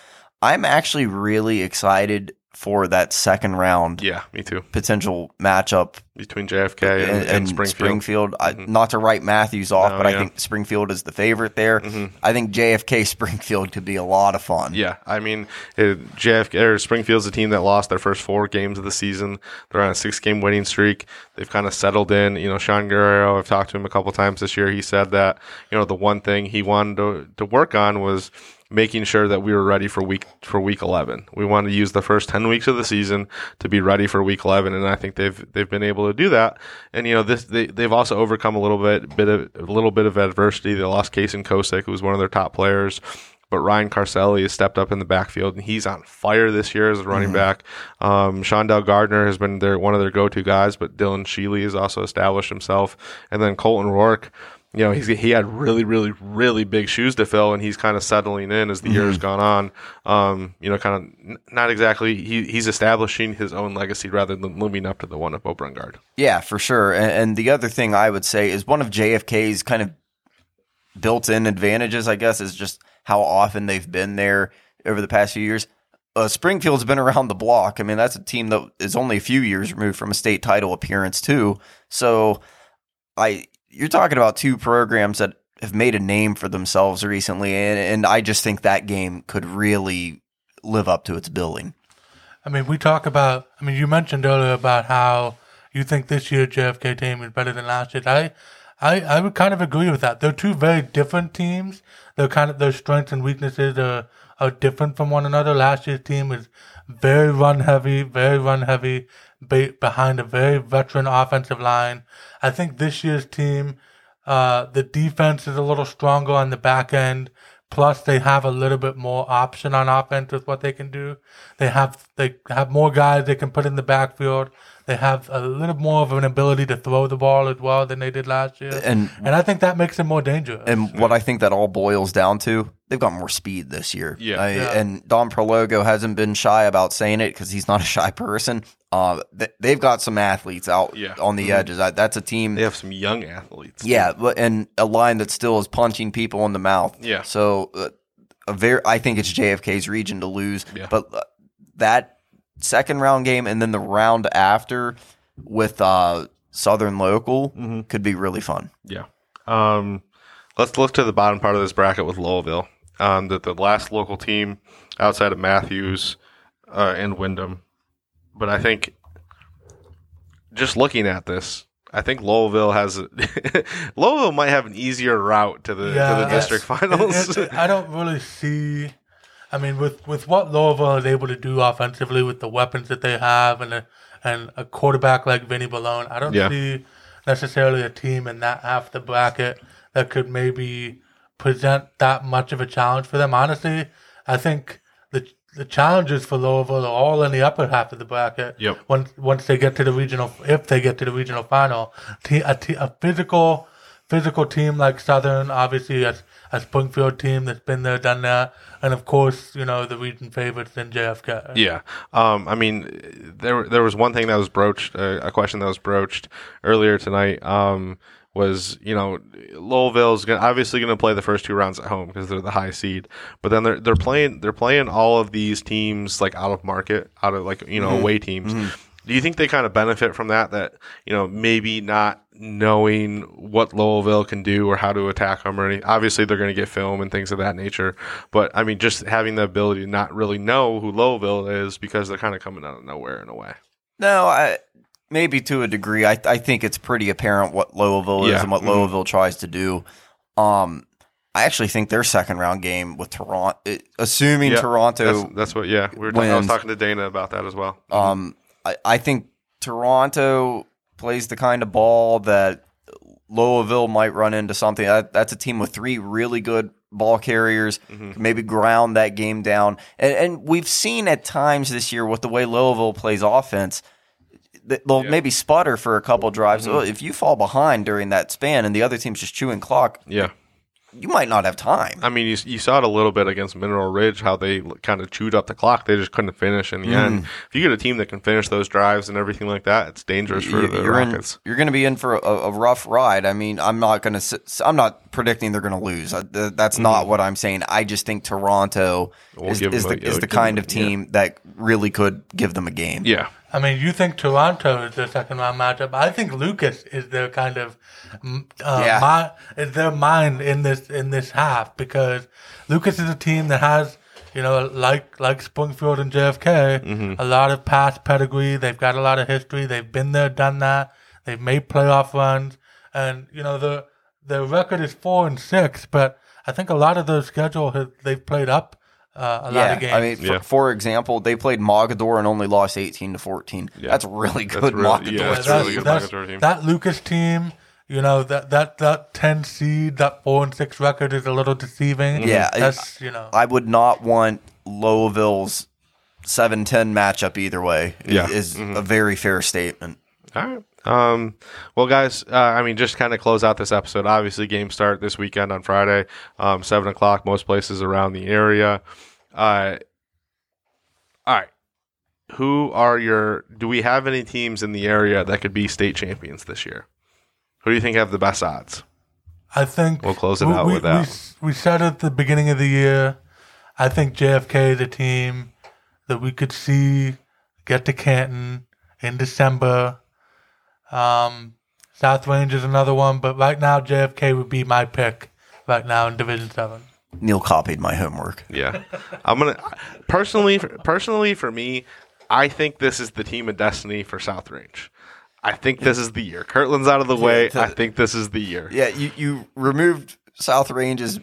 C: I'm actually really excited for that second round
A: Yeah, me too.
C: potential matchup
A: Between JFK and,
C: and,
A: and Springfield.
C: Springfield. I,
A: Mhm.
C: not to write Mathews off,
A: No,
C: but I think Springfield is the favorite there.
A: Mhm.
C: I think JFK Springfield could be a lot of fun.
A: Yeah, I mean, it, JFK or Springfield's a team that lost their first four games of the season. They're on a six-game winning streak. They've kind of settled in. You know, Sean Guerrero. I've talked to him a couple times this year. He said that you know the one thing he wanted to, to work on was making sure that we were ready for week for week 11. We wanted to use the first 10 weeks of the season to be ready for week 11 and I think they've they've been able to do that. And you know, this they they've also overcome a little bit bit of a little bit of adversity. They lost Kason Kosick, who was one of their top players. but Ryan Carcelli has stepped up in the backfield and he's on fire this year as a running back. Um, Shondell Gardner has been their one of their go-to guys, but Dylan Sheely has also established himself, and then Colton Rourke. You know, he's he had really, really, really big shoes to fill, and he's kind of settling in as the year has gone on. Um, you know, kind of n- not exactly. He he's establishing his own legacy rather than living up to the one of Bo Brungard.
C: Yeah, for sure. And, and the other thing I would say is one of JFK's kind of built-in advantages, I guess, is just how often they've been there over the past few years. Uh, Springfield's been around the block. I mean, that's a team that is only a few years removed from a state title appearance too. So, I you're talking about two programs that have made a name for themselves recently, and, and I just think that game could really live up to its billing.
B: I mean, we talk about. I mean, you mentioned earlier about how you think this year's JFK team is better than last year. I, I, I would kind of agree with that. They're two very different teams. They're kind of their strengths and weaknesses are are different from one another. Last year's team was very run heavy, very run heavy, be, behind a very veteran offensive line. I think this year's team, uh, the defense is a little stronger on the back end. Plus, they have a little bit more option on offense with what they can do. They have they have more guys they can put in the backfield. They have a little more of an ability to throw the ball as well than they did last year,
C: And
B: and I think that makes them more dangerous.
C: And what I think that all boils down to, they've got more speed this year.
A: Yeah.
C: I-
B: Yeah.
C: And Don Prologo hasn't been shy about saying it because he's not a shy person. Uh, th- they've got some athletes out
A: Yeah.
C: on the edges. I, that's a team.
A: They have some young athletes.
C: Yeah, but- and a line that still is punching people in the mouth.
A: Yeah.
C: So uh, a very, I think it's JFK's region to lose.
A: Yeah.
C: But uh, that second round game and then the round after with uh, Southern Local
A: Mm-hmm.
C: could be really fun.
A: Yeah. Um, let's look to the bottom part of this bracket with Lowellville. Um, the, the last local team outside of Mathews uh, and Windham. But I think just looking at this, I think Lowellville has Lowellville might have an easier route to the to the
B: Yeah.
A: district
B: It-
A: finals.
B: it- I don't really see. I mean, with, with what Lowellville is able to do offensively with the weapons that they have and a, and a quarterback like Vinny Balone, I don't
A: Yeah.
B: see necessarily a team in that half of the bracket that could maybe present that much of a challenge for them. Honestly, I think the the challenges for Lowellville are all in the upper half of the bracket.
A: Yep.
B: Once once they get to the regional, if they get to the regional final, a, a physical physical team like Southern, obviously a, a Springfield team that's been there, done that, and of course, you know the region favorites in JFK.
A: Yeah. Um, I mean, there there was one thing that was broached, uh, a question that was broached earlier tonight. Um, was you know Lowellville's gonna, obviously going to play the first two rounds at home because they're the high seed, but then they're they're playing they're playing all of these teams like out of market, out of like you know away teams. Do you think they kind of benefit from that? That you know maybe not knowing what Lowellville can do or how to attack them or any. Obviously, they're going to get film and things of that nature. But I mean, just having the ability to not really know who Lowellville is because they're kind of coming out of nowhere in a way.
C: No, I maybe to a degree. I I think it's pretty apparent what Lowellville is
A: Yeah.
C: and what
A: Mhm.
C: Lowellville tries to do. Um, I actually think their second round game with Toronto, assuming
A: Yeah,
C: Toronto,
A: That's, that's what. Yeah, we were. Talking, I was talking to Dana about that as well.
C: um, I, I think Toronto plays the kind of ball that Lowellville might run into something. That, that's a team with three really good ball carriers,
A: Mhm.
C: maybe ground that game down. And, and we've seen at times this year with the way Lowellville plays offense, they'll
A: Yeah.
C: maybe sputter for a couple drives.
A: Mhm.
C: If you fall behind during that span and the other team's just chewing clock,
A: yeah,
C: you might not have time.
A: I mean, you, you saw it a little bit against Mineral Ridge how they kind of chewed up the clock. They just couldn't finish in the end. If you get a team that can finish those drives and everything like that, it's dangerous for
C: You-
A: the
C: you're in,
A: Rockets.
C: you're going to be in for a, a rough ride. I mean, I'm not going to. I'm not predicting they're going to lose. Th- That's not what I'm saying. I just think Toronto
A: We'll
C: is, is the
A: a-
C: is
A: uh,
C: the kind
A: them
C: of
A: a- yeah.
C: team that really could give them a game.
A: Yeah,
B: I mean, you think Toronto is their second round matchup. I think Lucas is their kind of uh,
C: Yeah.
B: mi- is their mind in this in this half because Lucas is a team that has you know like like Springfield and JFK a lot of past pedigree. They've got a lot of history. They've been there, done that. They've made playoff runs, and you know the their record is four and six. But I think a lot of their schedule has, they've played up uh, a lot of games.
C: I mean, for,
A: Yeah.
C: for example, they played Mogadore and only lost 18 18 to 14.
A: Yeah.
C: That's really
A: That's
C: good
A: really-
C: Mogadore.
A: yeah,
B: Yeah,
A: that's
B: that,
A: really good
B: that's-
A: Mogadore team.
B: that Lucas team, You know that that that ten seed, that four and six record is a little deceiving.
C: Yeah, I-
B: that's you know.
C: I would not want Lowellville's 7-10 matchup either way. Is,
A: Yeah.
C: is a very fair statement.
A: All right. Um, well, guys, uh, I mean, just kind of close out this episode. Obviously, game start this weekend on Friday, um, seven o'clock. Most places around the area. Uh, all right. Who are your? Do we have any teams in the area that could be state champions this year? Who do you think have the best odds?
B: I think
A: We'll close it
B: we,
A: out
B: we,
A: with that.
B: We, we said at the beginning of the year, I think JFK, the team that we could see get to Canton in December. Um, South Range is another one, but right now JFK would be my pick right now in Division Seven.
C: Neil copied my homework.
A: Yeah, I'm gonna personally. Personally, for me, I think this is the team of destiny for South Range. I think this is the year. Kirtland's out of the way.
C: the-
A: I think this is the year.
C: Yeah, you, you removed South Range's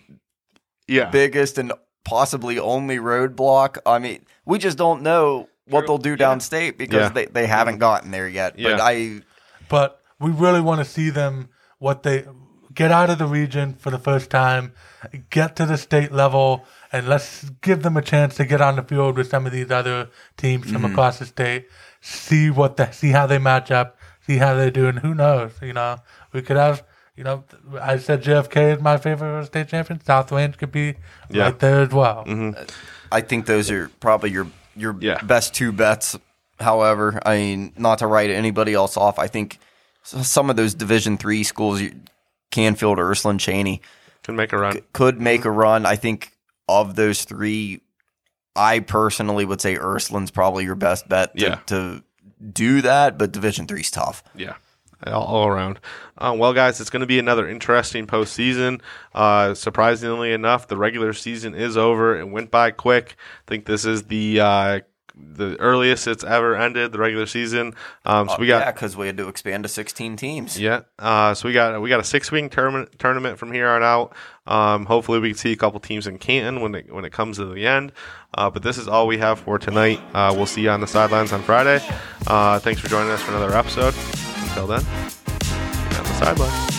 A: Yeah,
C: biggest and possibly only roadblock. I mean, we just don't know what they'll do downstate because
A: Yeah.
C: they, they haven't gotten there yet. But I
B: but we really want to see them what they get out of the region for the first time, get to the state level, and let's give them a chance to get on the field with some of these other teams from mm-hmm. across the state. See what the see how they match up, see how they do, and who knows? You know, we could have. You know, I said JFK is my favorite state champion. South Range could be
A: Yeah.
B: right there as well. Mm-hmm.
C: I think those are probably your your
A: Yeah.
C: best two bets. However, I mean, not to write anybody else off. I think some of those Division three schools, Canfield, Ursuline, Chaney,
A: can make a run.
C: could make a run. I think of those three, I personally would say Ursuline's probably your best bet to,
A: Yeah.
C: to do that. But Division three's tough.
A: Yeah. All, all around. Uh, well, guys, it's going to be another interesting postseason. Uh, surprisingly enough, the regular season is over. It went by quick. I think this is the uh, the earliest it's ever ended. The regular season. Um, so we got
C: yeah, because we had to expand to sixteen teams.
A: Yeah. Uh, so we got we got a six wing tournament tournament from here on out. Um, hopefully we can see a couple teams in Canton when it when it comes to the end. Uh, but this is all we have for tonight. Uh, we'll see you on the sidelines on Friday. Uh, thanks for joining us for another episode. Until then, on the sideline.